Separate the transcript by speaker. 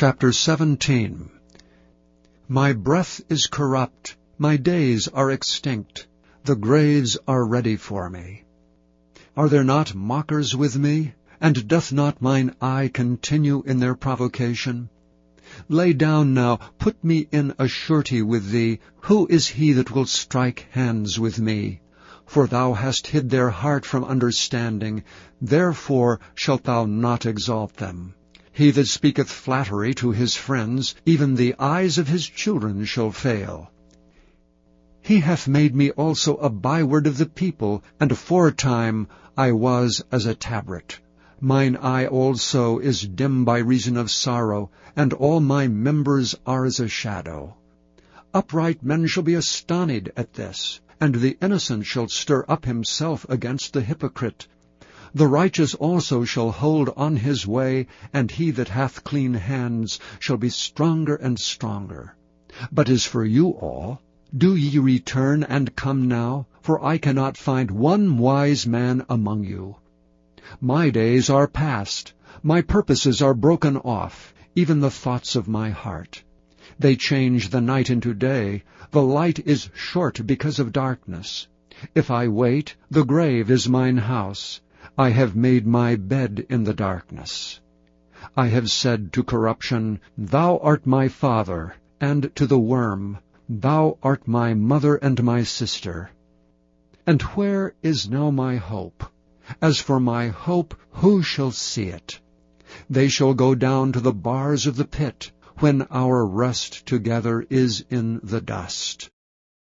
Speaker 1: Chapter 17 My breath is corrupt, my days are extinct, the graves are ready for me. Are there not mockers with me? And doth not mine eye continue in their provocation? Lay down now, put me in a surety with thee. Who is he that will strike hands with me? For thou hast hid their heart from understanding, therefore shalt thou not exalt them. He that speaketh flattery to his friends, even the eyes of his children shall fail. He hath made me also a byword of the people, and aforetime I was as a tabret. Mine eye also is dim by reason of sorrow, and all my members are as a shadow. Upright men shall be astonied at this, and the innocent shall stir up himself against the hypocrite. The righteous also shall hold on his way, and he that hath clean hands shall be stronger and stronger. But as for you all, do ye return and come now, for I cannot find one wise man among you. My days are past, my purposes are broken off, even the thoughts of my heart. They change the night into day, the light is short because of darkness. If I wait, the grave is mine house. I have made my bed in the darkness. I have said to corruption, Thou art my father, and to the worm, Thou art my mother and my sister. And where is now my hope? As for my hope, who shall see it? They shall go down to the bars of the pit, when our rest together is in the dust.